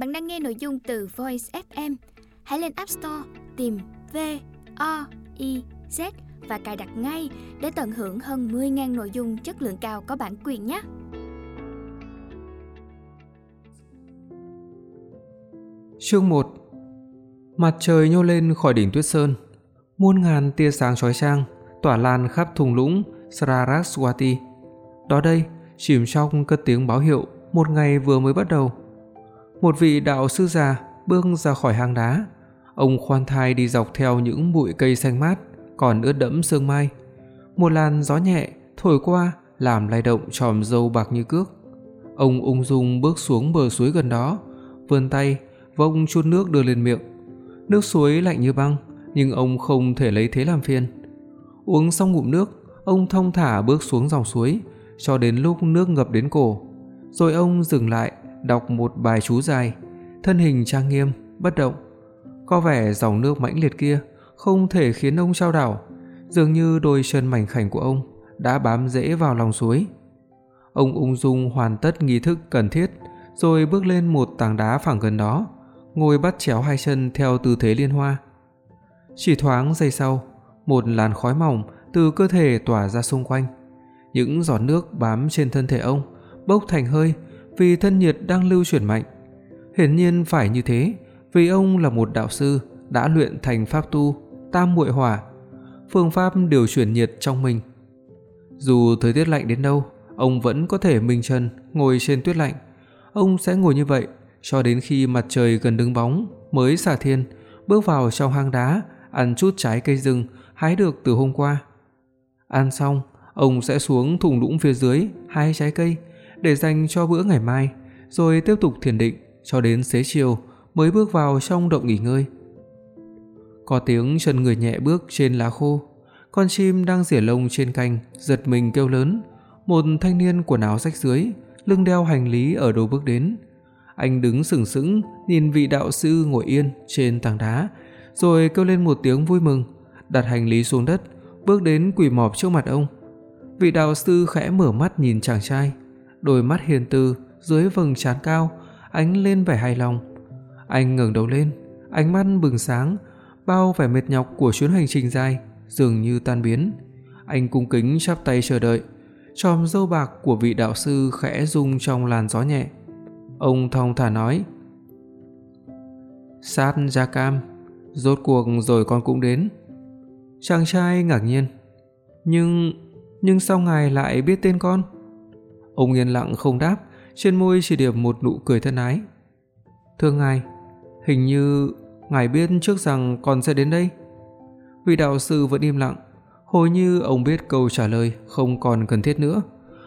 Bạn đang nghe nội dung từ Voice FM. Hãy lên App Store tìm V O I Z và cài đặt ngay để tận hưởng hơn 10.000 nội dung chất lượng cao có bản quyền nhé. Chương 1 Mặt trời nhô lên khỏi đỉnh Tuyết Sơn, muôn ngàn tia sáng chói chang tỏa lan khắp thung lũng Saraswati. Đó đây, chìm trong cất tiếng báo hiệu một ngày vừa mới bắt đầu. Một vị đạo sư già bước ra khỏi hang đá. Ông khoan thai đi dọc theo những bụi cây xanh mát còn ướt đẫm sương mai. Một làn gió nhẹ thổi qua làm lay động chòm râu bạc như cước. Ông ung dung bước xuống bờ suối gần đó, vươn tay vông chút nước đưa lên miệng. Nước suối lạnh như băng, nhưng ông không thể lấy thế làm phiền. Uống xong ngụm nước, ông thong thả bước xuống dòng suối cho đến lúc nước ngập đến cổ, rồi ông dừng lại đọc một bài chú dài, thân hình trang nghiêm, bất động. Có vẻ dòng nước mãnh liệt kia không thể khiến ông trao đảo, dường như đôi chân mảnh khảnh của ông đã bám rễ vào lòng suối. Ông ung dung hoàn tất nghi thức cần thiết, rồi bước lên một tảng đá phẳng gần đó, ngồi bắt chéo hai chân theo tư thế liên hoa. Chỉ thoáng giây sau, một làn khói mỏng từ cơ thể tỏa ra xung quanh. Những giọt nước bám trên thân thể ông bốc thành hơi vì thân nhiệt đang lưu chuyển mạnh. Hiển nhiên phải như thế, vì ông là một đạo sư đã luyện thành pháp tu Tam Muội Hỏa, phương pháp điều chuyển nhiệt trong mình. Dù thời tiết lạnh đến đâu, ông vẫn có thể minh chân ngồi trên tuyết lạnh. Ông sẽ ngồi như vậy cho đến khi mặt trời gần đứng bóng mới xả thiên, bước vào trong hang đá, ăn chút trái cây rừng hái được từ hôm qua. Ăn xong, ông sẽ xuống thùng lũng phía dưới hái trái cây để dành cho bữa ngày mai, rồi tiếp tục thiền định cho đến xế chiều mới bước vào trong động nghỉ ngơi. Có tiếng chân người nhẹ bước trên lá khô, con chim đang rỉa lông trên cành giật mình kêu lớn, một thanh niên quần áo rách rưới, lưng đeo hành lý ở đâu bước đến. Anh đứng sững sững nhìn vị đạo sư ngồi yên trên tảng đá, rồi kêu lên một tiếng vui mừng, đặt hành lý xuống đất, bước đến quỳ mọp trước mặt ông. Vị đạo sư khẽ mở mắt nhìn chàng trai, đôi mắt hiền từ dưới vầng trán cao ánh lên vẻ hài lòng. Anh ngẩng đầu lên, ánh mắt bừng sáng, bao vẻ mệt nhọc của chuyến hành trình dài dường như tan biến. Anh cung kính chắp tay chờ đợi. Chòm râu bạc của vị đạo sư khẽ rung trong làn gió nhẹ. Ông thong thả nói: "Sát Gia Cam, rốt cuộc rồi con cũng đến." Chàng trai ngạc nhiên: "Nhưng nhưng sao ngài lại biết tên con?" Ông yên lặng không đáp, trên môi chỉ điểm một nụ cười thân ái. "Thưa ngài, hình như ngài biết trước rằng con sẽ đến đây." Vị đạo sư vẫn im lặng, hồi như ông biết câu trả lời không còn cần thiết nữa.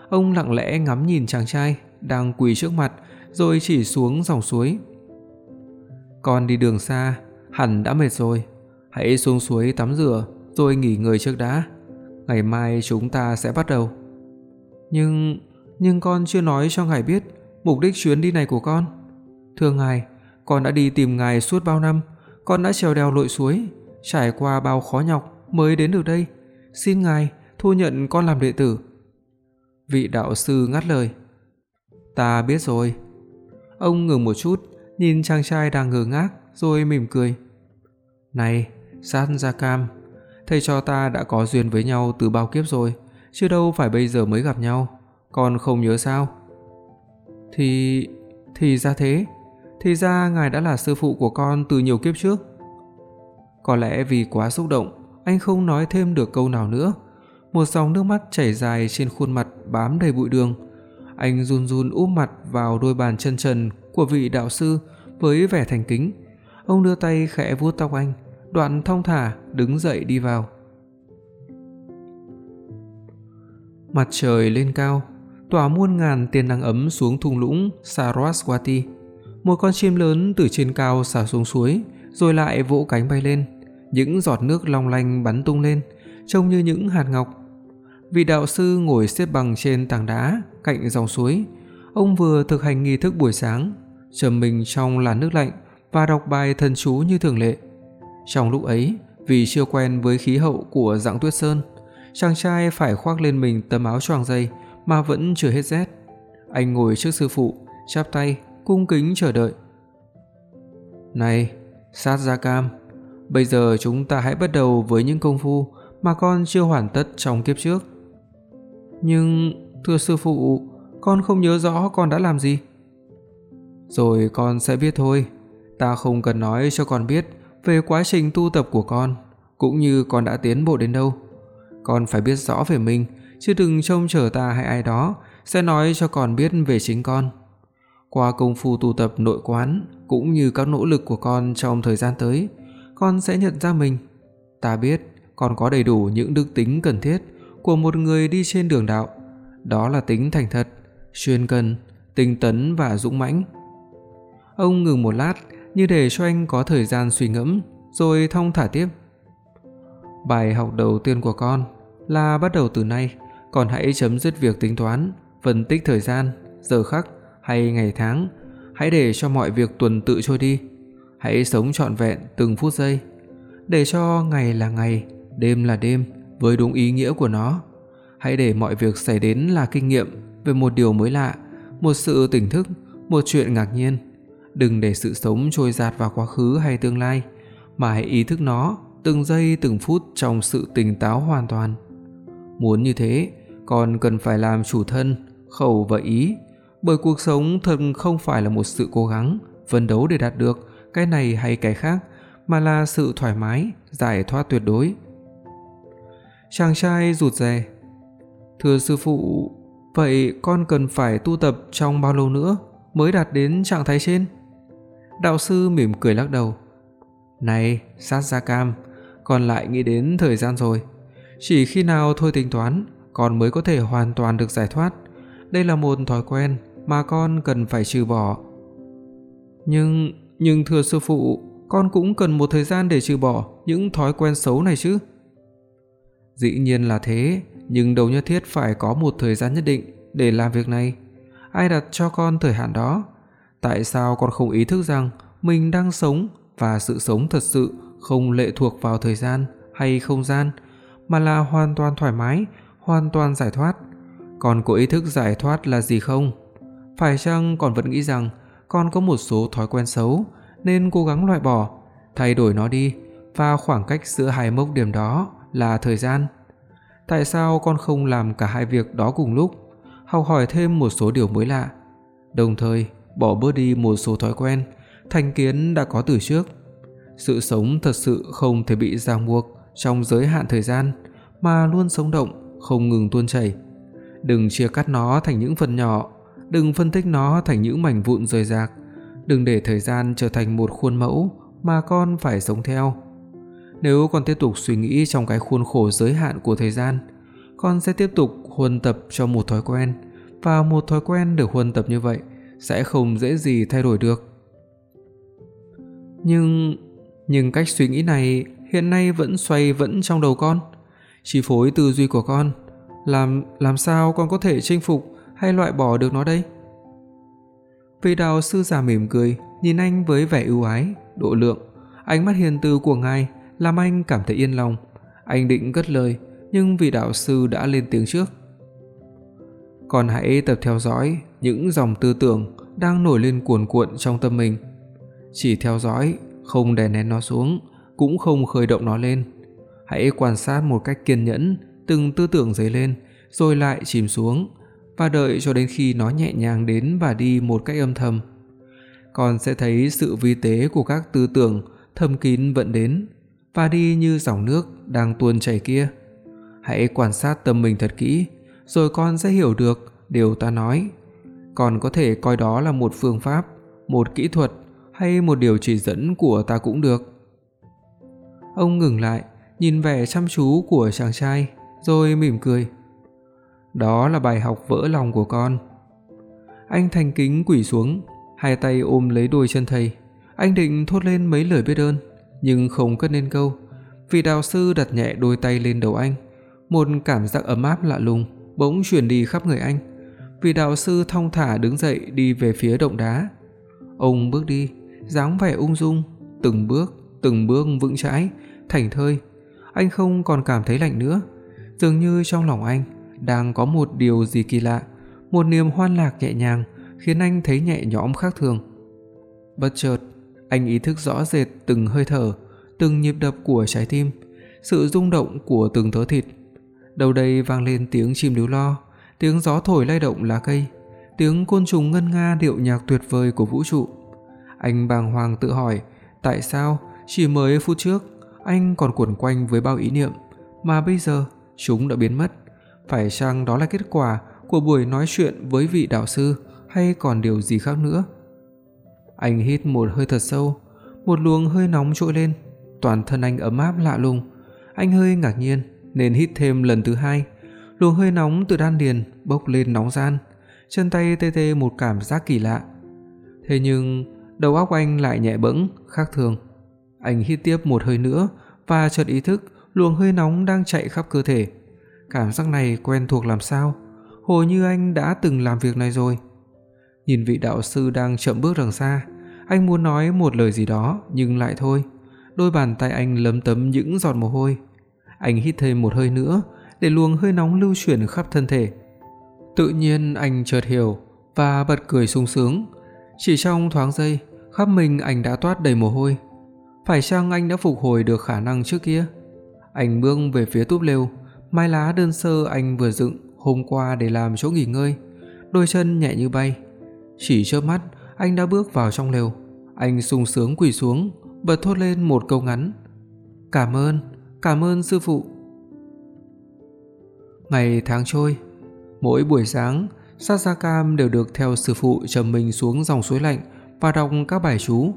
Ông lặng lẽ ngắm nhìn chàng trai đang quỳ trước mặt rồi chỉ xuống dòng suối. "Con đi đường xa, hẳn đã mệt rồi, hãy xuống suối tắm rửa rồi nghỉ ngơi trước đã. Ngày mai chúng ta sẽ bắt đầu." "Nhưng nhưng con chưa nói cho ngài biết mục đích chuyến đi này của con. Thưa ngài, con đã đi tìm ngài suốt bao năm, con đã trèo đèo lội suối, trải qua bao khó nhọc mới đến được đây. Xin ngài thu nhận con làm đệ tử." Vị đạo sư ngắt lời. "Ta biết rồi." Ông ngừng một chút, nhìn chàng trai đang ngơ ngác rồi mỉm cười. "Này, Sát Gia Cam, thầy cho ta đã có duyên với nhau từ bao kiếp rồi, chứ đâu phải bây giờ mới gặp nhau, con không nhớ sao?" "Thì thì ra thế, thì ra ngài đã là sư phụ của con từ nhiều kiếp trước." Có lẽ vì quá xúc động, anh không nói thêm được câu nào nữa. Một dòng nước mắt chảy dài trên khuôn mặt bám đầy bụi đường. Anh run run úp mặt vào đôi bàn chân trần của vị đạo sư với vẻ thành kính. Ông đưa tay khẽ vuốt tóc anh, đoạn thong thả đứng dậy đi vào. Mặt trời lên cao, tỏa muôn ngàn tia nắng ấm xuống thung lũng Saraswati. Một con chim lớn từ trên cao xả xuống suối, rồi lại vỗ cánh bay lên, những giọt nước long lanh bắn tung lên, trông như những hạt ngọc. Vị đạo sư ngồi xếp bằng trên tảng đá cạnh dòng suối, ông vừa thực hành nghi thức buổi sáng, trầm mình trong làn nước lạnh và đọc bài thần chú như thường lệ. Trong lúc ấy, vì chưa quen với khí hậu của dạng tuyết sơn, chàng trai phải khoác lên mình tấm áo choàng dày mà vẫn chưa hết rét. Anh ngồi trước sư phụ, chắp tay, cung kính chờ đợi. Này, sát gia cam, bây giờ chúng ta hãy bắt đầu với những công phu mà con chưa hoàn tất trong kiếp trước. Nhưng, thưa sư phụ, con không nhớ rõ con đã làm gì. Rồi con sẽ biết thôi, ta không cần nói cho con biết về quá trình tu tập của con, cũng như con đã tiến bộ đến đâu. Con phải biết rõ về mình, chứ đừng trông chờ ta hay ai đó sẽ nói cho con biết về chính con. Qua công phu tu tập nội quán cũng như các nỗ lực của con trong thời gian tới, con sẽ nhận ra mình. Ta biết con có đầy đủ những đức tính cần thiết của một người đi trên đường đạo, đó là tính thành thật, chuyên cần, tinh tấn và dũng mãnh. Ông ngừng một lát như để cho anh có thời gian suy ngẫm, rồi thong thả tiếp. Bài học đầu tiên của con là bắt đầu từ nay, còn hãy chấm dứt việc tính toán, phân tích thời gian, giờ khắc hay ngày tháng, hãy để cho mọi việc tuần tự trôi đi. Hãy sống trọn vẹn từng phút giây, để cho ngày là ngày, đêm là đêm với đúng ý nghĩa của nó. Hãy để mọi việc xảy đến là kinh nghiệm về một điều mới lạ, một sự tỉnh thức, một chuyện ngạc nhiên. Đừng để sự sống trôi dạt vào quá khứ hay tương lai, mà hãy ý thức nó từng giây từng phút trong sự tỉnh táo hoàn toàn. Muốn như thế, con cần phải làm chủ thân, khẩu và ý, bởi cuộc sống thật không phải là một sự cố gắng, phấn đấu để đạt được cái này hay cái khác, mà là sự thoải mái, giải thoát tuyệt đối. Chàng trai rụt rè. Thưa sư phụ, vậy con cần phải tu tập trong bao lâu nữa mới đạt đến trạng thái trên? Đạo sư mỉm cười lắc đầu. Này, sát gia cam, con lại nghĩ đến thời gian rồi. Chỉ khi nào thôi tính toán, con mới có thể hoàn toàn được giải thoát. Đây là một thói quen mà con cần phải trừ bỏ. Nhưng, nhưng thưa sư phụ, con cũng cần một thời gian để trừ bỏ những thói quen xấu này chứ. Dĩ nhiên là thế, nhưng đâu nhất thiết phải có một thời gian nhất định để làm việc này. Ai đặt cho con thời hạn đó? Tại sao con không ý thức rằng mình đang sống và sự sống thật sự không lệ thuộc vào thời gian hay không gian, mà là hoàn toàn thoải mái, hoàn toàn giải thoát. Còn có ý thức giải thoát là gì không? Phải chăng còn vẫn nghĩ rằng con có một số thói quen xấu nên cố gắng loại bỏ, thay đổi nó đi và khoảng cách giữa hai mốc điểm đó là thời gian. Tại sao con không làm cả hai việc đó cùng lúc, học hỏi thêm một số điều mới lạ, đồng thời bỏ bớt đi một số thói quen, thành kiến đã có từ trước. Sự sống thật sự không thể bị ràng buộc trong giới hạn thời gian mà luôn sống động, không ngừng tuôn chảy. Đừng chia cắt nó thành những phần nhỏ, đừng phân tích nó thành những mảnh vụn rời rạc, đừng để thời gian trở thành một khuôn mẫu mà con phải sống theo. Nếu con tiếp tục suy nghĩ trong cái khuôn khổ giới hạn của thời gian, con sẽ tiếp tục huân tập cho một thói quen và một thói quen được huân tập như vậy sẽ không dễ gì thay đổi được. Nhưng nhưng cách suy nghĩ này hiện nay vẫn xoay vẫn trong đầu con, chi phối tư duy của con. Làm làm sao con có thể chinh phục hay loại bỏ được nó đây? Vị đạo sư già mỉm cười, nhìn anh với vẻ ưu ái, độ lượng. Ánh mắt hiền từ của ngài làm anh cảm thấy yên lòng. Anh định cất lời, nhưng vị đạo sư đã lên tiếng trước. Con hãy tập theo dõi những dòng tư tưởng đang nổi lên cuồn cuộn trong tâm mình. Chỉ theo dõi, không đè nén nó xuống, cũng không khơi động nó lên. Hãy quan sát một cách kiên nhẫn từng tư tưởng dấy lên rồi lại chìm xuống và đợi cho đến khi nó nhẹ nhàng đến và đi một cách âm thầm. Con sẽ thấy sự vi tế của các tư tưởng thâm kín vận đến và đi như dòng nước đang tuôn chảy kia. Hãy quan sát tâm mình thật kỹ, rồi con sẽ hiểu được điều ta nói. Còn có thể coi đó là một phương pháp, một kỹ thuật hay một điều chỉ dẫn của ta cũng được. Ông ngừng lại, nhìn vẻ chăm chú của chàng trai, rồi mỉm cười. Đó là bài học vỡ lòng của con. Anh thành kính quỳ xuống, hai tay ôm lấy đôi chân thầy. Anh định thốt lên mấy lời biết ơn, nhưng không cất nên câu. vì đạo sư đặt nhẹ đôi tay lên đầu anh, một cảm giác ấm áp lạ lùng bỗng truyền đi khắp người anh. vì đạo sư thong thả đứng dậy đi về phía động đá. Ông bước đi, dáng vẻ ung dung, từng bước, từng bước vững chãi, thảnh thơi. Anh không còn cảm thấy lạnh nữa, dường như trong lòng anh đang có một điều gì kỳ lạ, một niềm hoan lạc nhẹ nhàng khiến anh thấy nhẹ nhõm khác thường. Bất chợt, anh ý thức rõ rệt từng hơi thở, từng nhịp đập của trái tim, sự rung động của từng thớ thịt. Đầu đây vang lên tiếng chim líu lo, tiếng gió thổi lay động lá cây, tiếng côn trùng ngân nga điệu nhạc tuyệt vời của vũ trụ. Anh bàng hoàng tự hỏi, tại sao chỉ mới phút trước anh còn quẩn quanh với bao ý niệm mà bây giờ chúng đã biến mất? Phải chăng đó là kết quả của buổi nói chuyện với vị đạo sư hay còn điều gì khác nữa? Anh hít một hơi thật sâu, một luồng hơi nóng trỗi lên, toàn thân anh ấm áp lạ lùng. Anh hơi ngạc nhiên nên hít thêm lần thứ hai. Luồng hơi nóng từ đan điền bốc lên nóng gian, chân tay tê tê một cảm giác kỳ lạ. Thế nhưng, đầu óc anh lại nhẹ bẫng, khác thường. Anh hít tiếp một hơi nữa và chợt ý thức luồng hơi nóng đang chạy khắp cơ thể. Cảm giác này quen thuộc làm sao, hồi như anh đã từng làm việc này rồi. Nhìn vị đạo sư đang chậm bước đằng xa, anh muốn nói một lời gì đó nhưng lại thôi. Đôi bàn tay anh lấm tấm những giọt mồ hôi. Anh hít thêm một hơi nữa để luồng hơi nóng lưu chuyển khắp thân thể. Tự nhiên anh chợt hiểu và bật cười sung sướng. Chỉ trong thoáng giây, khắp mình anh đã toát đầy mồ hôi. Phải chăng anh đã phục hồi được khả năng trước kia? Anh bước về phía túp lều, mái lá đơn sơ anh vừa dựng hôm qua để làm chỗ nghỉ ngơi, đôi chân nhẹ như bay. Chỉ chớp mắt, anh đã bước vào trong lều. Anh sung sướng quỳ xuống, bật thốt lên một câu ngắn. "Cảm ơn, cảm ơn sư phụ." Ngày tháng trôi, mỗi buổi sáng, Sasakam đều được theo sư phụ trầm mình xuống dòng suối lạnh và đọc các bài chú.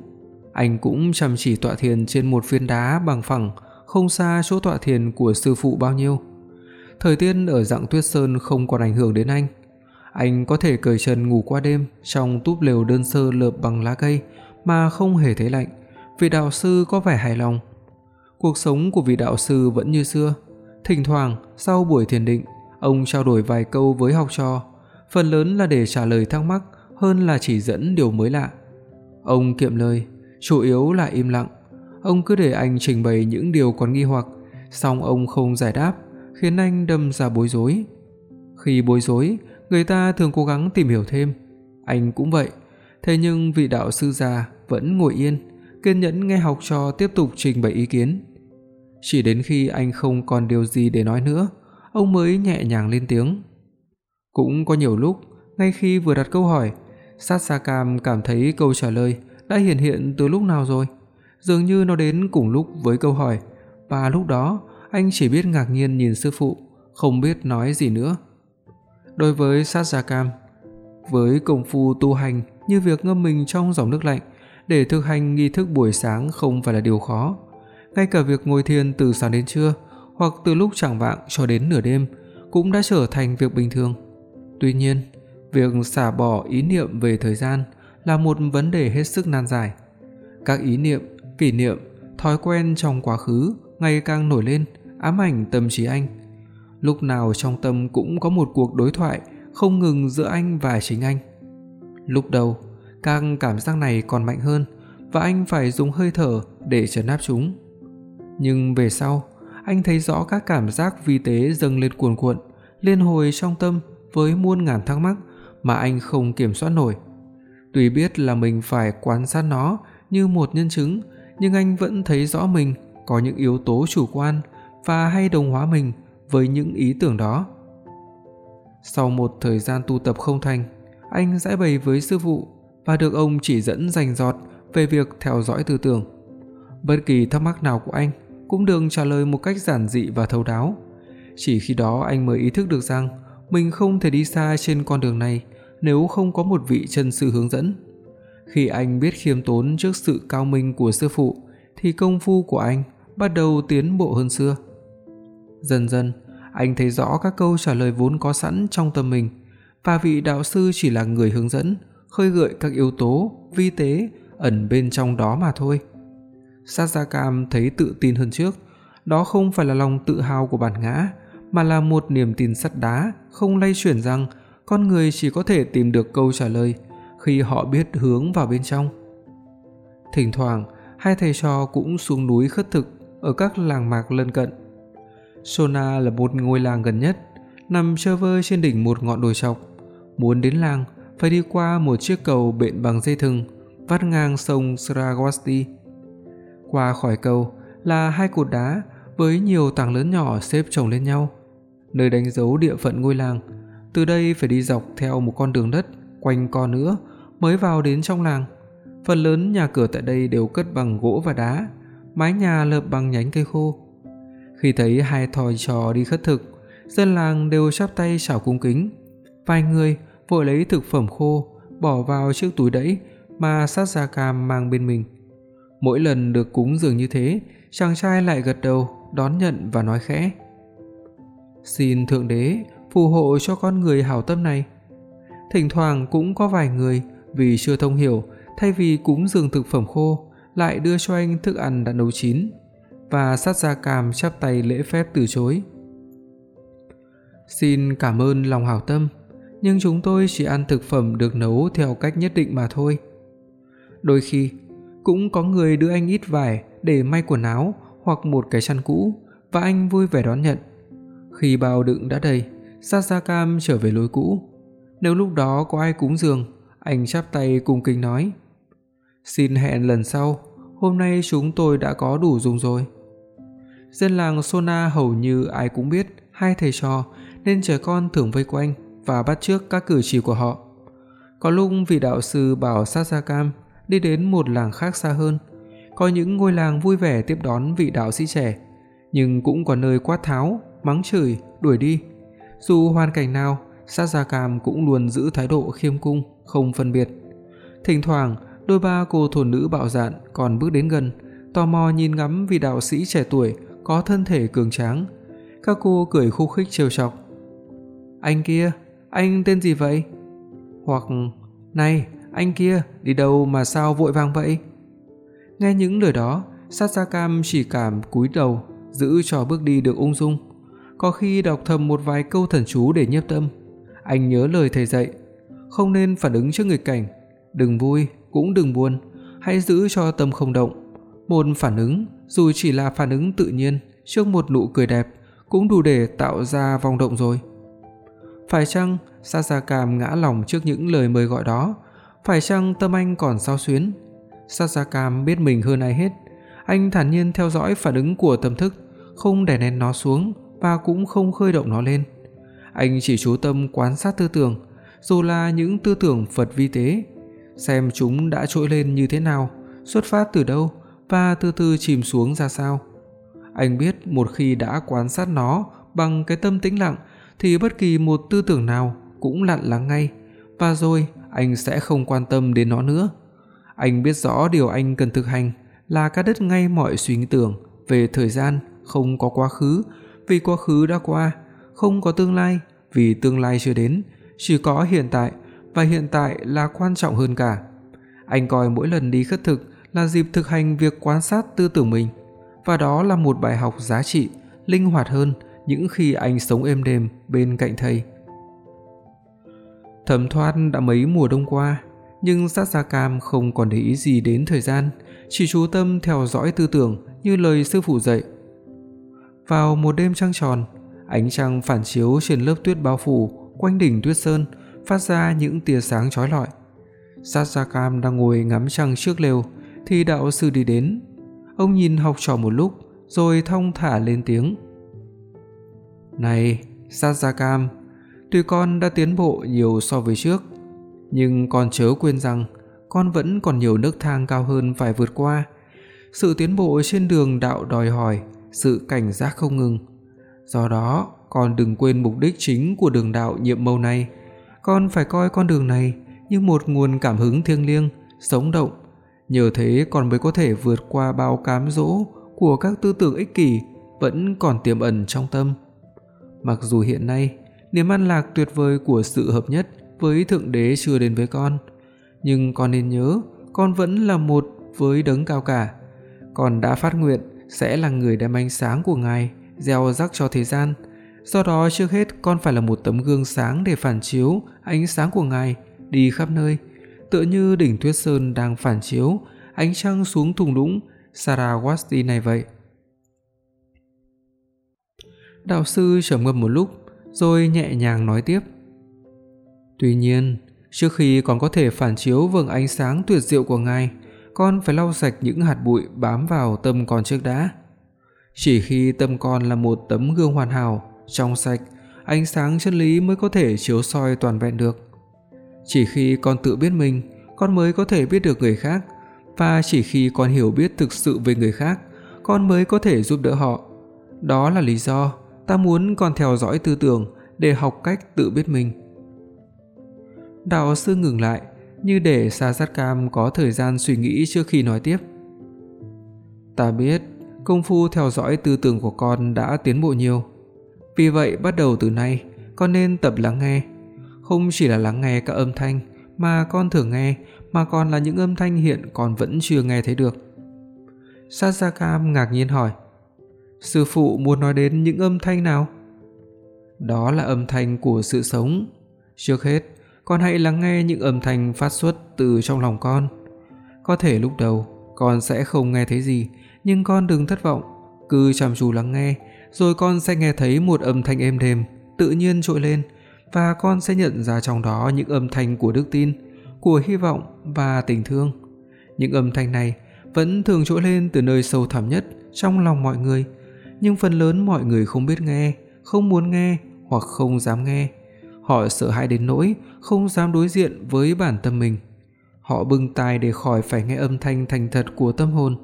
Anh cũng chăm chỉ tọa thiền trên một phiến đá bằng phẳng không xa chỗ tọa thiền của sư phụ bao nhiêu. Thời tiết ở dạng Tuyết Sơn không còn ảnh hưởng đến anh. Anh có thể cởi trần ngủ qua đêm trong túp lều đơn sơ lợp bằng lá cây mà không hề thấy lạnh. Vị đạo sư có vẻ hài lòng. Cuộc sống của vị đạo sư vẫn như xưa. Thỉnh thoảng sau buổi thiền định, ông trao đổi vài câu với học trò, phần lớn là để trả lời thắc mắc hơn là chỉ dẫn điều mới lạ. Ông kiệm lời, chủ yếu là im lặng. Ông cứ để anh trình bày những điều còn nghi hoặc, song ông không giải đáp, khiến anh đâm ra bối rối. Khi bối rối, người ta thường cố gắng tìm hiểu thêm, anh cũng vậy. Thế nhưng vị đạo sư già vẫn ngồi yên, kiên nhẫn nghe học trò tiếp tục trình bày ý kiến. Chỉ đến khi anh không còn điều gì để nói nữa, ông mới nhẹ nhàng lên tiếng. Cũng có nhiều lúc, ngay khi vừa đặt câu hỏi, Sát Sa Cam cảm thấy câu trả lời đã hiện hiện từ lúc nào rồi, dường như nó đến cùng lúc với câu hỏi, và lúc đó anh chỉ biết ngạc nhiên nhìn sư phụ, không biết nói gì nữa. Đối với Sát gia Cam, với công phu tu hành như việc ngâm mình trong dòng nước lạnh để thực hành nghi thức buổi sáng không phải là điều khó. Ngay cả việc ngồi thiền từ sáng đến trưa hoặc từ lúc chạng vạng cho đến nửa đêm cũng đã trở thành việc bình thường. Tuy nhiên, việc xả bỏ ý niệm về thời gian là một vấn đề hết sức nan giải. Các ý niệm, kỷ niệm, thói quen trong quá khứ ngày càng nổi lên, ám ảnh tâm trí anh. Lúc nào trong tâm cũng có một cuộc đối thoại không ngừng giữa anh và chính anh. Lúc đầu, các cảm giác này còn mạnh hơn và anh phải dùng hơi thở để trấn áp chúng. Nhưng về sau, anh thấy rõ các cảm giác vi tế dâng lên cuồn cuộn, liên hồi trong tâm với muôn ngàn thắc mắc mà anh không kiểm soát nổi. Tuy biết là mình phải quan sát nó như một nhân chứng, nhưng anh vẫn thấy rõ mình có những yếu tố chủ quan và hay đồng hóa mình với những ý tưởng đó. Sau một thời gian tu tập không thành, anh giải bày với sư phụ và được ông chỉ dẫn rành rọt về việc theo dõi tư tưởng. Bất kỳ thắc mắc nào của anh cũng được trả lời một cách giản dị và thấu đáo. Chỉ khi đó anh mới ý thức được rằng mình không thể đi xa trên con đường này nếu không có một vị chân sư hướng dẫn. Khi anh biết khiêm tốn trước sự cao minh của sư phụ thì công phu của anh bắt đầu tiến bộ hơn xưa. Dần dần, anh thấy rõ các câu trả lời vốn có sẵn trong tâm mình và vị đạo sư chỉ là người hướng dẫn, khơi gợi các yếu tố vi tế ẩn bên trong đó mà thôi. Sát Gia Cam thấy tự tin hơn trước, đó không phải là lòng tự hào của bản ngã, mà là một niềm tin sắt đá không lay chuyển rằng con người chỉ có thể tìm được câu trả lời khi họ biết hướng vào bên trong. Thỉnh thoảng, hai thầy trò cũng xuống núi khất thực ở các làng mạc lân cận. Sona là một ngôi làng gần nhất, nằm trơ vơ trên đỉnh một ngọn đồi trọc. Muốn đến làng phải đi qua một chiếc cầu bện bằng dây thừng vắt ngang sông Sragwasti. Qua khỏi cầu là hai cột đá với nhiều tảng lớn nhỏ xếp chồng lên nhau, nơi đánh dấu địa phận ngôi làng. Từ đây phải đi dọc theo một con đường đất quanh co nữa mới vào đến trong làng. Phần lớn nhà cửa tại đây đều cất bằng gỗ và đá, mái nhà lợp bằng nhánh cây khô. Khi thấy hai thòi trò đi khất thực, dân làng đều chắp tay chào cung kính. Vài người vội lấy thực phẩm khô bỏ vào chiếc túi đẫy mà sát gia cam mang bên mình. Mỗi lần được cúng dường như thế, chàng trai lại gật đầu, đón nhận và nói khẽ: "Xin thượng đế phù hộ cho con người hảo tâm này." Thỉnh thoảng cũng có vài người vì chưa thông hiểu, thay vì cúng dường thực phẩm khô, lại đưa cho anh thức ăn đã nấu chín và sát gia cam chắp tay lễ phép từ chối. "Xin cảm ơn lòng hảo tâm, nhưng chúng tôi chỉ ăn thực phẩm được nấu theo cách nhất định mà thôi." Đôi khi cũng có người đưa anh ít vải để may quần áo hoặc một cái chăn cũ và anh vui vẻ đón nhận. Khi bao đựng đã đầy, Sasakam trở về lối cũ. Nếu lúc đó có ai cúng dường, anh chắp tay cung kính nói: "Xin hẹn lần sau, hôm nay chúng tôi đã có đủ dùng rồi." Dân làng Sona hầu như ai cũng biết hai thầy trò nên trẻ con thường vây quanh và bắt chước các cử chỉ của họ. Có lúc vị đạo sư bảo Sasakam đi đến một làng khác xa hơn. Có những ngôi làng vui vẻ tiếp đón vị đạo sĩ trẻ, nhưng cũng có nơi quát tháo, mắng chửi, đuổi đi. Dù hoàn cảnh nào, Sát Gia Cam cũng luôn giữ thái độ khiêm cung, không phân biệt. Thỉnh thoảng, đôi ba cô thôn nữ bạo dạn còn bước đến gần, tò mò nhìn ngắm vị đạo sĩ trẻ tuổi có thân thể cường tráng. Các cô cười khúc khích trêu chọc. "Anh kia, anh tên gì vậy?" Hoặc "Này, anh kia, đi đâu mà sao vội vàng vậy?" Nghe những lời đó, Sát Gia Cam chỉ cảm cúi đầu, giữ cho bước đi được ung dung. Có khi đọc thầm một vài câu thần chú để nhiếp tâm. Anh nhớ lời thầy dạy, không nên phản ứng trước nghịch cảnh, đừng vui cũng đừng buồn, hãy giữ cho tâm không động. Một phản ứng, dù chỉ là phản ứng tự nhiên trước một nụ cười đẹp, cũng đủ để tạo ra vòng động rồi. Phải chăng Sa Sa Cam ngã lòng trước những lời mời gọi đó phải chăng tâm anh còn sao xuyến? Sasakam biết mình hơn ai hết, anh thản nhiên theo dõi phản ứng của tâm thức, không đè nén nó xuống và cũng không khơi động nó lên. Anh chỉ chú tâm quan sát tư tưởng, dù là những tư tưởng Phật vi tế, xem chúng đã trỗi lên như thế nào, xuất phát từ đâu và từ từ chìm xuống ra sao. Anh biết một khi đã quan sát nó bằng cái tâm tĩnh lặng thì bất kỳ một tư tưởng nào cũng lặn lắng ngay, và rồi anh sẽ không quan tâm đến nó nữa. Anh biết rõ điều anh cần thực hành là cắt đứt ngay mọi suy nghĩ tưởng về thời gian không có quá khứ, vì quá khứ đã qua, không có tương lai, vì tương lai chưa đến, chỉ có hiện tại và hiện tại là quan trọng hơn cả. Anh coi mỗi lần đi khất thực là dịp thực hành việc quan sát tư tưởng mình, và đó là một bài học giá trị, linh hoạt hơn những khi anh sống êm đềm bên cạnh thầy. Thẩm Thoát đã mấy mùa đông qua, nhưng Sát Gia Cam không còn để ý gì đến thời gian, chỉ chú tâm theo dõi tư tưởng như lời sư phụ dạy. Vào một đêm trăng tròn, ánh trăng phản chiếu trên lớp tuyết bao phủ quanh đỉnh Tuyết Sơn, phát ra những tia sáng chói lọi. Sát Gia Cam đang ngồi ngắm trăng trước lều thì đạo sư đi đến. Ông nhìn học trò một lúc rồi thong thả lên tiếng. "Này, Sát Gia Cam, Tuy con đã tiến bộ nhiều so với trước, nhưng con chớ quên rằng con vẫn còn nhiều nấc thang cao hơn phải vượt qua. Sự tiến bộ trên đường đạo đòi hỏi sự cảnh giác không ngừng. Do đó, con đừng quên mục đích chính của đường đạo nhiệm mâu này. Con phải coi con đường này như một nguồn cảm hứng thiêng liêng, sống động. Nhờ thế con mới có thể vượt qua bao cám dỗ của các tư tưởng ích kỷ vẫn còn tiềm ẩn trong tâm. Mặc dù hiện nay niềm an lạc tuyệt vời của sự hợp nhất với thượng đế chưa đến với con, nhưng con nên nhớ, con vẫn là một với đấng cao cả. Con đã phát nguyện sẽ là người đem ánh sáng của Ngài gieo rắc cho thế gian. Do đó trước hết con phải là một tấm gương sáng để phản chiếu ánh sáng của Ngài đi khắp nơi, tựa như đỉnh Tuyết Sơn đang phản chiếu ánh trăng xuống thung lũng Sarawati này vậy. Đạo sư trầm ngâm một lúc rồi nhẹ nhàng nói tiếp. Tuy nhiên, trước khi còn có thể phản chiếu vầng ánh sáng tuyệt diệu của Ngài, con phải lau sạch những hạt bụi bám vào tâm con trước đã. Chỉ khi tâm con là một tấm gương hoàn hảo, trong sạch, ánh sáng chân lý mới có thể chiếu soi toàn vẹn được. Chỉ khi con tự biết mình, con mới có thể biết được người khác và chỉ khi con hiểu biết thực sự về người khác, con mới có thể giúp đỡ họ. Đó là lý do ta muốn con theo dõi tư tưởng để học cách tự biết mình. Đạo sư ngừng lại, như để Sa Sát Cam có thời gian suy nghĩ trước khi nói tiếp. Ta biết, công phu theo dõi tư tưởng của con đã tiến bộ nhiều. Vì vậy bắt đầu từ nay, con nên tập lắng nghe, không chỉ là lắng nghe các âm thanh mà con thường nghe, mà còn là những âm thanh hiện con vẫn chưa nghe thấy được. Sasakam ngạc nhiên hỏi: "Sư phụ muốn nói đến những âm thanh nào?" "Đó là âm thanh của sự sống. Trước hết, con hãy lắng nghe những âm thanh phát xuất từ trong lòng con. Có thể lúc đầu con sẽ không nghe thấy gì, nhưng con đừng thất vọng, cứ chăm chú lắng nghe, rồi con sẽ nghe thấy một âm thanh êm đềm, tự nhiên trỗi lên và con sẽ nhận ra trong đó những âm thanh của đức tin, của hy vọng và tình thương. Những âm thanh này vẫn thường trỗi lên từ nơi sâu thẳm nhất trong lòng mọi người, nhưng phần lớn mọi người không biết nghe, không muốn nghe hoặc không dám nghe. Họ sợ hãi đến nỗi không dám đối diện với bản tâm mình. Họ bưng tai để khỏi phải nghe âm thanh thành thật của tâm hồn.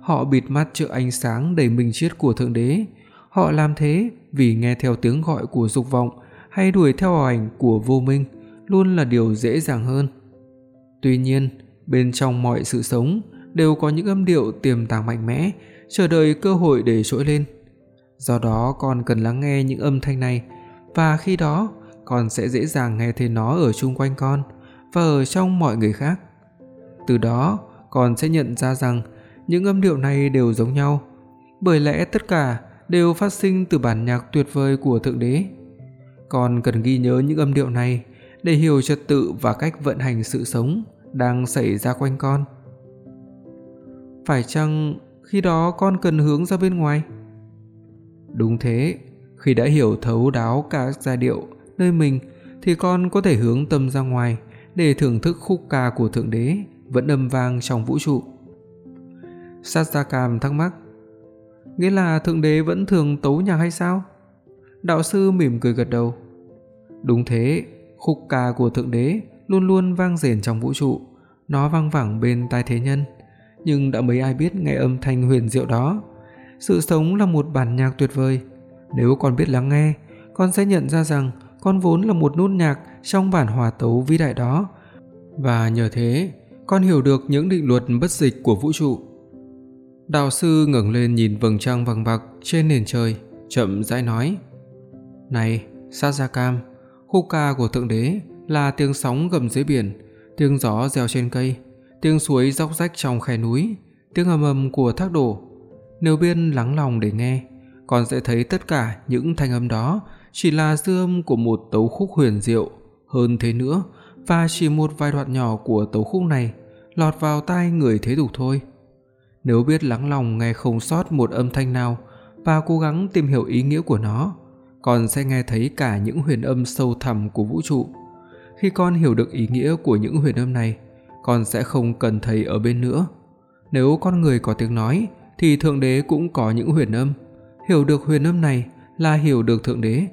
Họ bịt mắt trước ánh sáng đầy minh triết của Thượng Đế. Họ làm thế vì nghe theo tiếng gọi của dục vọng hay đuổi theo ảnh của vô minh luôn là điều dễ dàng hơn. Tuy nhiên, bên trong mọi sự sống đều có những âm điệu tiềm tàng mạnh mẽ, chờ đợi cơ hội để trỗi lên. Do đó con cần lắng nghe những âm thanh này và khi đó con sẽ dễ dàng nghe thấy nó ở chung quanh con và ở trong mọi người khác. Từ đó, con sẽ nhận ra rằng những âm điệu này đều giống nhau, bởi lẽ tất cả đều phát sinh từ bản nhạc tuyệt vời của Thượng Đế. Con cần ghi nhớ những âm điệu này để hiểu trật tự và cách vận hành sự sống đang xảy ra quanh con. Phải chăng khi đó con cần hướng ra bên ngoài? Đúng thế, khi đã hiểu thấu đáo cả giai điệu nơi mình thì con có thể hướng tâm ra ngoài để thưởng thức khúc ca của Thượng Đế vẫn âm vang trong vũ trụ. Satsakam thắc mắc, nghĩa là Thượng Đế vẫn thường tấu nhạc hay sao? Đạo sư mỉm cười gật đầu. Đúng thế, khúc ca của Thượng Đế luôn luôn vang rền trong vũ trụ, nó vang vẳng bên tai thế nhân, nhưng đã mấy ai biết nghe âm thanh huyền diệu đó. Sự sống là một bản nhạc tuyệt vời, nếu con biết lắng nghe, con sẽ nhận ra rằng con vốn là một nốt nhạc trong bản hòa tấu vĩ đại đó và nhờ thế, con hiểu được những định luật bất dịch của vũ trụ. Đạo sư ngẩng lên nhìn vầng trăng vàng bạc trên nền trời, chậm rãi nói: "Này, Sajakam, khúc ca của thượng đế là tiếng sóng gầm dưới biển, tiếng gió reo trên cây, tiếng suối róc rách trong khe núi, tiếng ầm ầm của thác đổ. Nếu biết lắng lòng để nghe, con sẽ thấy tất cả những thanh âm đó chỉ là dư âm của một tấu khúc huyền diệu, hơn thế nữa, và chỉ một vài đoạn nhỏ của tấu khúc này lọt vào tai người thế tục thôi. Nếu biết lắng lòng nghe không sót một âm thanh nào và cố gắng tìm hiểu ý nghĩa của nó, con sẽ nghe thấy cả những huyền âm sâu thẳm của vũ trụ. Khi con hiểu được ý nghĩa của những huyền âm này, con sẽ không cần thầy ở bên nữa. Nếu con người có tiếng nói thì thượng đế cũng có những huyền âm. Hiểu được huyền âm này là hiểu được thượng đế.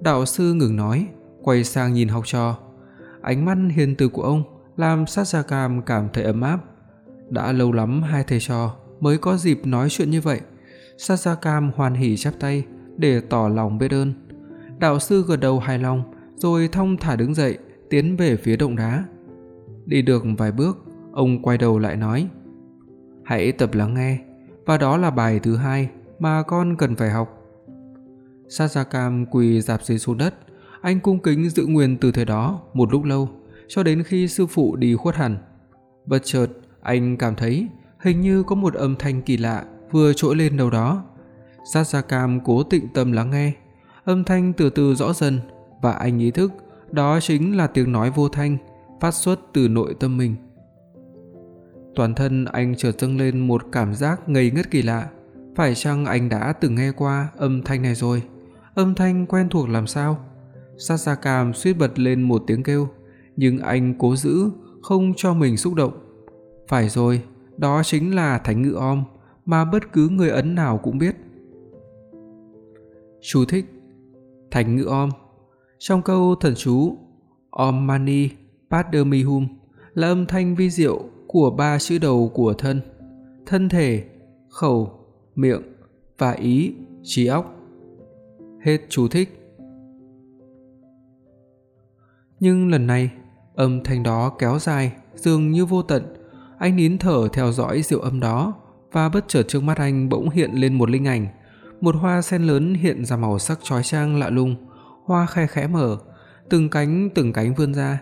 Đạo sư ngừng nói, quay sang nhìn học trò. Ánh mắt hiền từ của ông làm Satsakam cảm thấy ấm áp. Đã lâu lắm hai thầy trò mới có dịp nói chuyện như vậy. Sazakam hoàn hỉ chắp tay để tỏ lòng biết ơn. Đạo sư gật đầu hài lòng, rồi thong thả đứng dậy, tiến về phía động đá. Đi được vài bước, ông quay đầu lại nói: "Hãy tập lắng nghe, và đó là bài thứ hai mà con cần phải học." Satsakam quỳ dạp dưới xuống đất, anh cung kính giữ nguyên từ thế đó một lúc lâu, cho đến khi sư phụ đi khuất hẳn. Bất chợt, anh cảm thấy hình như có một âm thanh kỳ lạ vừa trỗi lên đâu đó. Satsakam cố tịnh tâm lắng nghe, âm thanh từ từ rõ dần và anh ý thức đó chính là tiếng nói vô thanh phát xuất từ nội tâm mình. Toàn thân anh chợt dâng lên một cảm giác ngây ngất kỳ lạ, phải chăng anh đã từng nghe qua âm thanh này rồi? Âm thanh quen thuộc làm sao? Sasakam suýt bật lên một tiếng kêu, nhưng anh cố giữ không cho mình xúc động. Phải rồi, đó chính là thánh Ngự om mà bất cứ người Ấn nào cũng biết. Chú thích Thánh Ngự om Trong câu thần chú Om Mani Padme Hum là âm thanh vi diệu của ba chữ đầu của thân, thân thể, khẩu, miệng và ý, trí óc. Hết chú thích. Nhưng lần này, âm thanh đó kéo dài, dường như vô tận. Anh nín thở theo dõi diệu âm đó và bất chợt trước mắt anh bỗng hiện lên một linh ảnh, một hoa sen lớn hiện ra màu sắc chói chang lạ lùng, hoa khe khẽ mở, từng cánh từng cánh vươn ra.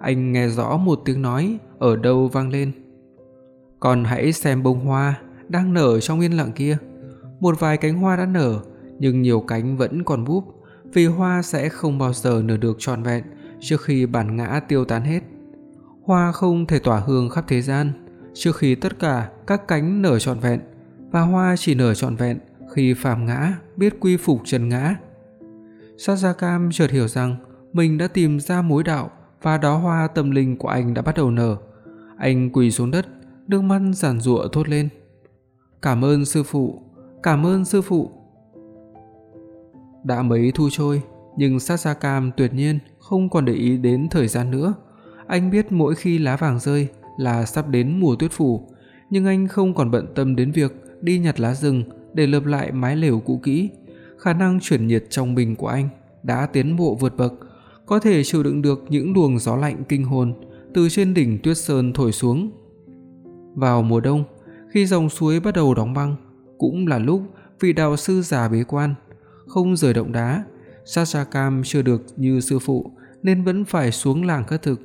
Anh nghe rõ một tiếng nói ở đâu vang lên. "Con hãy xem bông hoa đang nở trong yên lặng kia." Một vài cánh hoa đã nở, nhưng nhiều cánh vẫn còn búp, vì hoa sẽ không bao giờ nở được trọn vẹn trước khi bản ngã tiêu tán hết. Hoa không thể tỏa hương khắp thế gian trước khi tất cả các cánh nở trọn vẹn, và hoa chỉ nở trọn vẹn khi phàm ngã biết quy phục trần ngã. Sajakam chợt hiểu rằng mình đã tìm ra mối đạo và đóa hoa tâm linh của anh đã bắt đầu nở. Anh quỳ xuống đất, nước mắt giàn giụa thốt lên. "Cảm ơn sư phụ, cảm ơn sư phụ." Đã mấy thu trôi, nhưng Sasakam tuyệt nhiên không còn để ý đến thời gian nữa. Anh biết mỗi khi lá vàng rơi là sắp đến mùa tuyết phủ, nhưng anh không còn bận tâm đến việc đi nhặt lá rừng để lợp lại mái lều cũ kỹ. Khả năng chuyển nhiệt trong bình của anh đã tiến bộ vượt bậc, có thể chịu đựng được những luồng gió lạnh kinh hồn từ trên đỉnh tuyết sơn thổi xuống. Vào mùa đông, khi dòng suối bắt đầu đóng băng, cũng là lúc vị đạo sư già bế quan, không rời động đá. Sasakam chưa được như sư phụ nên vẫn phải xuống làng khất thực.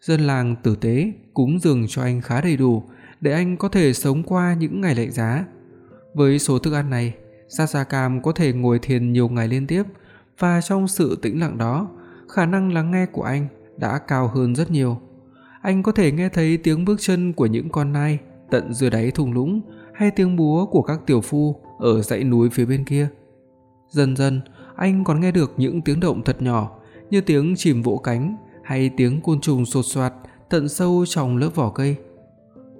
Dân làng tử tế cúng dường cho anh khá đầy đủ để anh có thể sống qua những ngày lạnh giá. Với số thức ăn này, Sasakam có thể ngồi thiền nhiều ngày liên tiếp và trong sự tĩnh lặng đó, khả năng lắng nghe của anh đã cao hơn rất nhiều. Anh có thể nghe thấy tiếng bước chân của những con nai tận dưới đáy thung lũng hay tiếng búa của các tiểu phu ở dãy núi phía bên kia. Dần dần, anh còn nghe được những tiếng động thật nhỏ như tiếng chim vỗ cánh hay tiếng côn trùng sột soạt tận sâu trong lớp vỏ cây.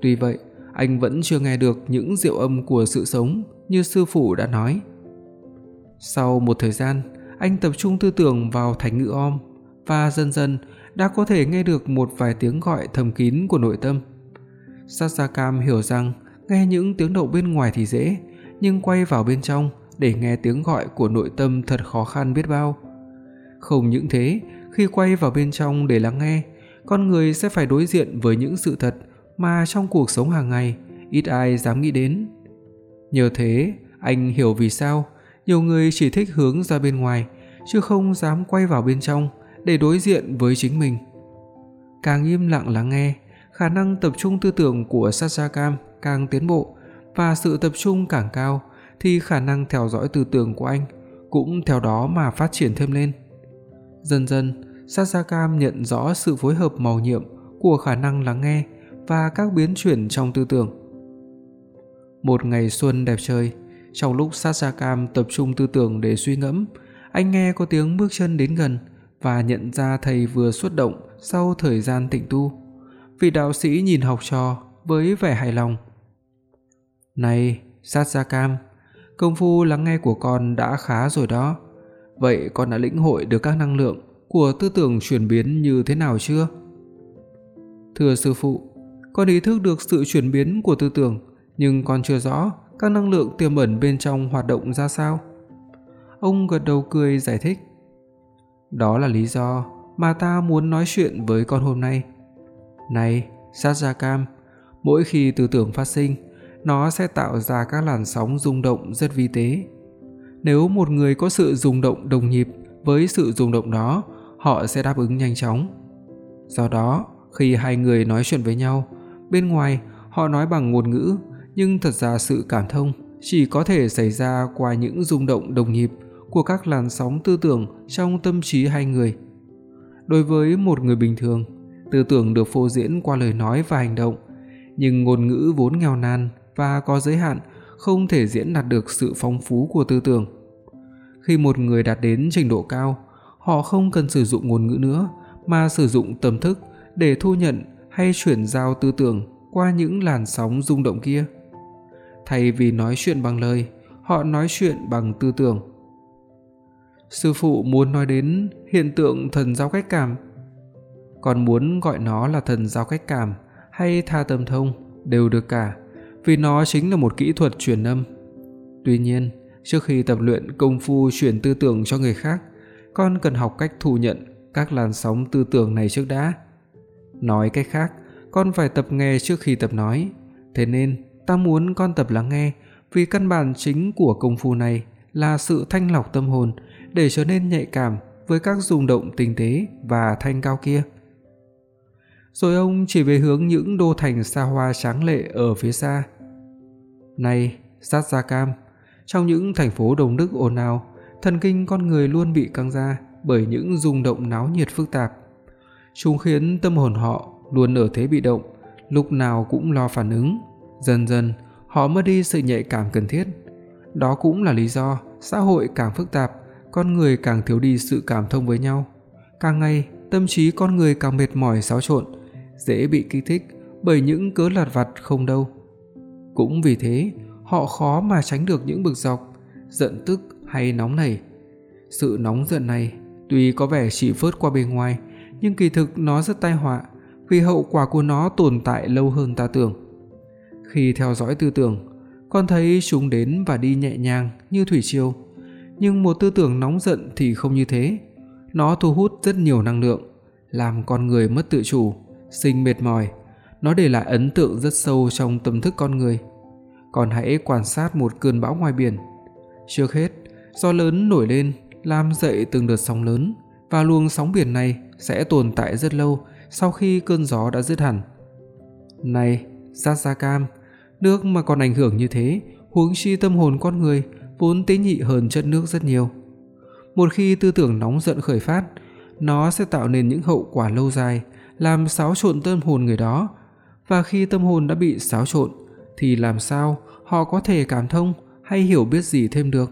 Tuy vậy, anh vẫn chưa nghe được những diệu âm của sự sống như sư phụ đã nói. Sau một thời gian, anh tập trung tư tưởng vào thành ngữ om và dần dần đã có thể nghe được một vài tiếng gọi thầm kín của nội tâm. Sasakam hiểu rằng nghe những tiếng động bên ngoài thì dễ, nhưng quay vào bên trong để nghe tiếng gọi của nội tâm thật khó khăn biết bao. Không những thế, khi quay vào bên trong để lắng nghe, con người sẽ phải đối diện với những sự thật mà trong cuộc sống hàng ngày ít ai dám nghĩ đến. Nhờ thế, anh hiểu vì sao nhiều người chỉ thích hướng ra bên ngoài chứ không dám quay vào bên trong để đối diện với chính mình. Càng im lặng lắng nghe, khả năng tập trung tư tưởng của Satsakam càng tiến bộ và sự tập trung càng cao thì khả năng theo dõi tư tưởng của anh cũng theo đó mà phát triển thêm lên. Dần dần, Sasakam nhận rõ sự phối hợp màu nhiệm của khả năng lắng nghe và các biến chuyển trong tư tưởng. Một ngày xuân đẹp trời, trong lúc Sasakam tập trung tư tưởng để suy ngẫm, anh nghe có tiếng bước chân đến gần và nhận ra thầy vừa xuất động sau thời gian tịnh tu. Vị đạo sĩ nhìn học trò với vẻ hài lòng. "Này, Sasakam, công phu lắng nghe của con đã khá rồi đó. Vậy con đã lĩnh hội được các năng lượng của tư tưởng chuyển biến như thế nào chưa?" "Thưa sư phụ, con ý thức được sự chuyển biến của tư tưởng, nhưng con chưa rõ các năng lượng tiềm ẩn bên trong hoạt động ra sao." Ông gật đầu cười giải thích. Đó là lý do mà ta muốn nói chuyện với con hôm nay. Này, Sajakam, mỗi khi tư tưởng phát sinh, nó sẽ tạo ra các làn sóng rung động rất vi tế. Nếu một người có sự rung động đồng nhịp với sự rung động đó, họ sẽ đáp ứng nhanh chóng. Do đó, khi hai người nói chuyện với nhau, bên ngoài họ nói bằng ngôn ngữ, nhưng thật ra sự cảm thông chỉ có thể xảy ra qua những rung động đồng nhịp của các làn sóng tư tưởng trong tâm trí hai người. Đối với một người bình thường, tư tưởng được phô diễn qua lời nói và hành động, nhưng ngôn ngữ vốn nghèo nàn và có giới hạn không thể diễn đạt được sự phong phú của tư tưởng. Khi một người đạt đến trình độ cao, họ không cần sử dụng ngôn ngữ nữa mà sử dụng tâm thức để thu nhận hay chuyển giao tư tưởng qua những làn sóng rung động kia. Thay vì nói chuyện bằng lời, họ nói chuyện bằng tư tưởng. Sư phụ muốn nói đến hiện tượng thần giao cách cảm, còn muốn gọi nó là thần giao cách cảm hay tha tâm thông đều được cả, vì nó chính là một kỹ thuật truyền âm. Tuy nhiên, trước khi tập luyện công phu truyền tư tưởng cho người khác, con cần học cách thu nhận các làn sóng tư tưởng này trước đã. Nói cách khác, con phải tập nghe trước khi tập nói. Thế nên, ta muốn con tập lắng nghe vì căn bản chính của công phu này là sự thanh lọc tâm hồn để trở nên nhạy cảm với các rung động tinh tế và thanh cao kia. Rồi ông chỉ về hướng những đô thành xa hoa tráng lệ ở phía xa. Này, Sát Gia Cam, trong những thành phố đông đúc ồn ào, thần kinh con người luôn bị căng ra bởi những rung động náo nhiệt phức tạp. Chúng khiến tâm hồn họ luôn ở thế bị động, lúc nào cũng lo phản ứng. Dần dần, họ mất đi sự nhạy cảm cần thiết. Đó cũng là lý do xã hội càng phức tạp, con người càng thiếu đi sự cảm thông với nhau. Càng ngày, tâm trí con người càng mệt mỏi xáo trộn, dễ bị kích thích bởi những cớ lặt vặt không đâu. Cũng vì thế, họ khó mà tránh được những bực dọc, giận tức hay nóng nảy. Sự nóng giận này tuy có vẻ chỉ phớt qua bề ngoài, nhưng kỳ thực nó rất tai họa, vì hậu quả của nó tồn tại lâu hơn ta tưởng. Khi theo dõi tư tưởng, con thấy chúng đến và đi nhẹ nhàng như thủy triều, nhưng một tư tưởng nóng giận thì không như thế. Nó thu hút rất nhiều năng lượng, làm con người mất tự chủ, sinh mệt mỏi. Nó để lại ấn tượng rất sâu trong tâm thức con người. Còn hãy quan sát một cơn bão ngoài biển. Trước hết, gió lớn nổi lên làm dậy từng đợt sóng lớn và luồng sóng biển này sẽ tồn tại rất lâu sau khi cơn gió đã dứt hẳn. Này, Sasakam, Cam, nước mà còn ảnh hưởng như thế, huống chi tâm hồn con người vốn tế nhị hơn chất nước rất nhiều. Một khi tư tưởng nóng giận khởi phát, nó sẽ tạo nên những hậu quả lâu dài, làm xáo trộn tâm hồn người đó, và khi tâm hồn đã bị xáo trộn thì làm sao họ có thể cảm thông hay hiểu biết gì thêm được?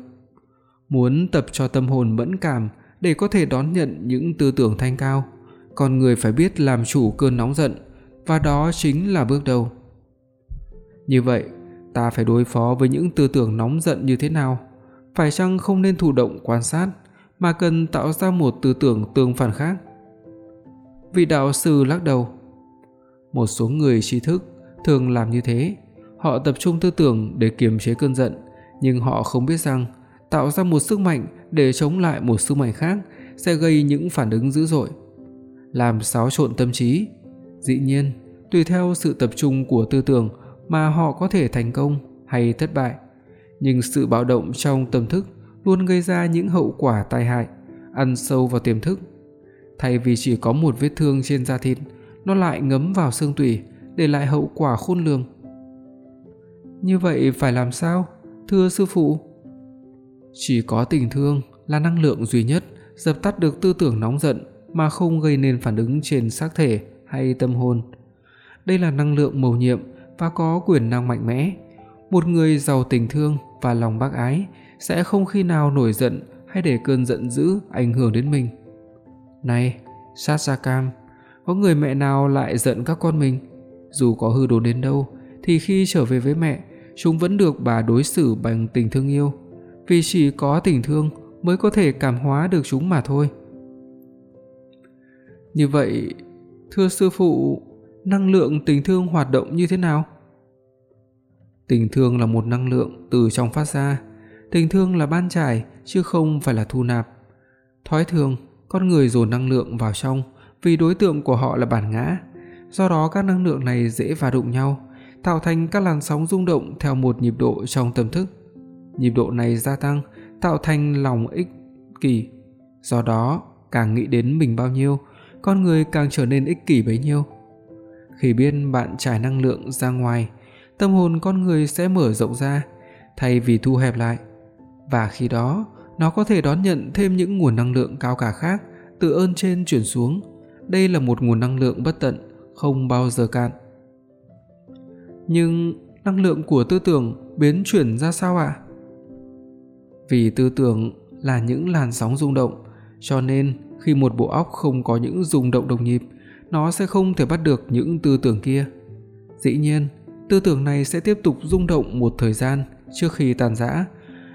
Muốn tập cho tâm hồn mẫn cảm để có thể đón nhận những tư tưởng thanh cao, con người phải biết làm chủ cơn nóng giận và đó chính là bước đầu. Như vậy, ta phải đối phó với những tư tưởng nóng giận như thế nào? Phải chăng không nên thụ động quan sát mà cần tạo ra một tư tưởng tương phản khác? Vị đạo sư lắc đầu. Một số người trí thức thường làm như thế, họ tập trung tư tưởng để kiềm chế cơn giận, nhưng họ không biết rằng tạo ra một sức mạnh để chống lại một sức mạnh khác sẽ gây những phản ứng dữ dội, làm xáo trộn tâm trí. Dĩ nhiên, tùy theo sự tập trung của tư tưởng mà họ có thể thành công hay thất bại, nhưng sự bạo động trong tâm thức luôn gây ra những hậu quả tai hại, ăn sâu vào tiềm thức. Thay vì chỉ có một vết thương trên da thịt, nó lại ngấm vào xương tủy, để lại hậu quả khôn lường. Như vậy phải làm sao? Thưa sư phụ, chỉ có tình thương là năng lượng duy nhất dập tắt được tư tưởng nóng giận mà không gây nên phản ứng trên xác thể hay tâm hồn. Đây là năng lượng mầu nhiệm và có quyền năng mạnh mẽ. Một người giàu tình thương và lòng bác ái sẽ không khi nào nổi giận hay để cơn giận dữ ảnh hưởng đến mình. Này, Sát có người mẹ nào lại giận các con mình? Dù có hư đốn đến đâu thì khi trở về với mẹ, chúng vẫn được bà đối xử bằng tình thương yêu vì chỉ có tình thương mới có thể cảm hóa được chúng mà thôi. Như vậy, thưa sư phụ, năng lượng tình thương hoạt động như thế nào? Tình thương là một năng lượng từ trong phát ra, tình thương là ban trải chứ không phải là thu nạp. Thói thường, con người dồn năng lượng vào trong vì đối tượng của họ là bản ngã, do đó các năng lượng này dễ va đụng nhau, tạo thành các làn sóng rung động theo một nhịp độ trong tâm thức. Nhịp độ này gia tăng tạo thành lòng ích kỷ. Do đó càng nghĩ đến mình bao nhiêu con người càng trở nên ích kỷ bấy nhiêu. Khi biết bạn trải năng lượng ra ngoài tâm hồn con người sẽ mở rộng ra thay vì thu hẹp lại. Và khi đó nó có thể đón nhận thêm những nguồn năng lượng cao cả khác từ ơn trên chuyển xuống đây là một nguồn năng lượng bất tận không bao giờ cạn nhưng năng lượng của tư tưởng biến chuyển ra sao ạ à? vì tư tưởng là những làn sóng rung động cho nên Khi một bộ óc không có những rung động đồng nhịp, nó sẽ không thể bắt được những tư tưởng kia. Dĩ nhiên, tư tưởng này sẽ tiếp tục rung động một thời gian trước khi tàn rã.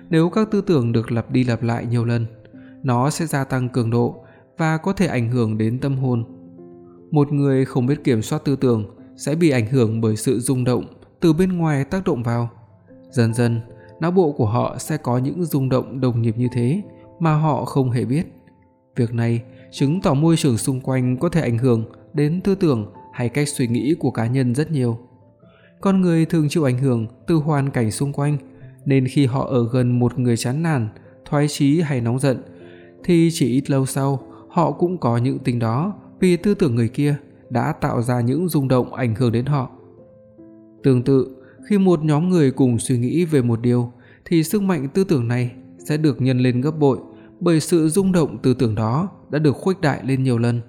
Nếu các tư tưởng được lặp đi lặp lại nhiều lần, nó sẽ gia tăng cường độ và có thể ảnh hưởng đến tâm hồn. Một người không biết kiểm soát tư tưởng sẽ bị ảnh hưởng bởi sự rung động từ bên ngoài tác động vào. Dần dần, não bộ của họ sẽ có những rung động đồng nhịp như thế mà họ không hề biết. Việc này chứng tỏ môi trường xung quanh có thể ảnh hưởng đến tư tưởng hay cách suy nghĩ của cá nhân rất nhiều. Con người thường chịu ảnh hưởng từ hoàn cảnh xung quanh, nên khi họ ở gần một người chán nản, thoái chí hay nóng giận thì chỉ ít lâu sau họ cũng có những tính đó vì tư tưởng người kia đã tạo ra những rung động ảnh hưởng đến họ. Tương tự, khi một nhóm người cùng suy nghĩ về một điều thì sức mạnh tư tưởng này sẽ được nhân lên gấp bội bởi sự rung động tư tưởng đó đã được khuếch đại lên nhiều lần.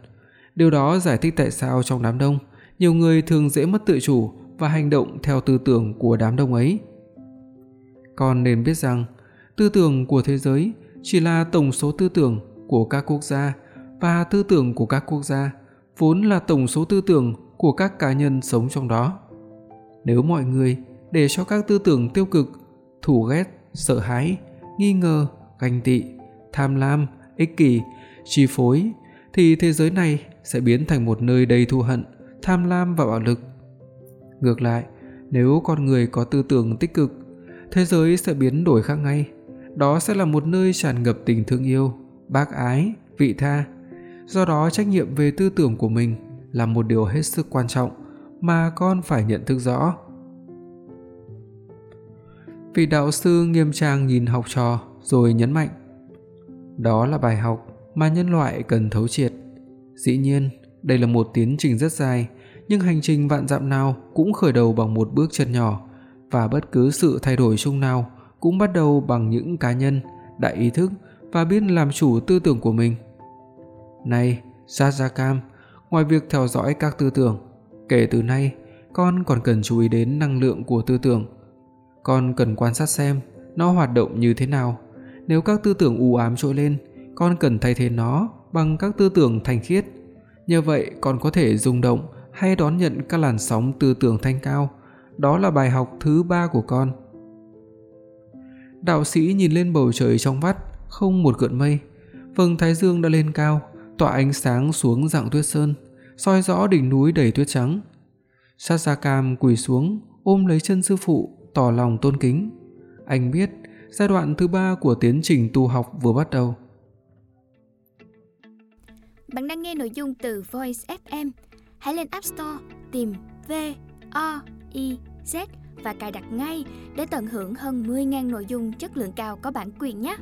Điều đó giải thích tại sao trong đám đông, nhiều người thường dễ mất tự chủ và hành động theo tư tưởng của đám đông ấy. Con nên biết rằng, tư tưởng của thế giới chỉ là tổng số tư tưởng của các quốc gia và tư tưởng của các quốc gia vốn là tổng số tư tưởng của các cá nhân sống trong đó. Nếu mọi người để cho các tư tưởng tiêu cực, thù ghét, sợ hãi, nghi ngờ, ganh tị, tham lam, ích kỷ chi phối thì thế giới này sẽ biến thành một nơi đầy thù hận, tham lam và bạo lực. Ngược lại, nếu con người có tư tưởng tích cực, thế giới sẽ biến đổi khác ngay. Đó sẽ là một nơi tràn ngập tình thương yêu, bác ái, vị tha. Do đó trách nhiệm về tư tưởng của mình là một điều hết sức quan trọng mà con phải nhận thức rõ. Vị đạo sư nghiêm trang nhìn học trò rồi nhấn mạnh: "Đó là bài học mà nhân loại cần thấu triệt. Dĩ nhiên, đây là một tiến trình rất dài, nhưng hành trình vạn dặm nào cũng khởi đầu bằng một bước chân nhỏ và bất cứ sự thay đổi chung nào cũng bắt đầu bằng những cá nhân đã ý thức và biết làm chủ tư tưởng của mình. Này, Sajakam, ngoài việc theo dõi các tư tưởng, kể từ nay con còn cần chú ý đến năng lượng của tư tưởng. Con cần quan sát xem nó hoạt động như thế nào. Nếu các tư tưởng u ám trỗi lên, con cần thay thế nó bằng các tư tưởng thanh khiết. Như vậy con có thể rung động hay đón nhận các làn sóng tư tưởng thanh cao. Đó là bài học thứ ba của con. Đạo sĩ nhìn lên bầu trời trong vắt, không một gợn mây. Vầng thái dương đã lên cao, tỏa ánh sáng xuống dạng tuyết sơn, soi rõ đỉnh núi đầy tuyết trắng. Sát Gia Cam quỳ xuống, ôm lấy chân sư phụ, tỏ lòng tôn kính. Anh biết, giai đoạn thứ ba của tiến trình tu học vừa bắt đầu. Bạn đang nghe nội dung từ Voice FM. Hãy lên App Store tìm V O I Z và cài đặt ngay để tận hưởng hơn 10.000 nội dung chất lượng cao có bản quyền nhé.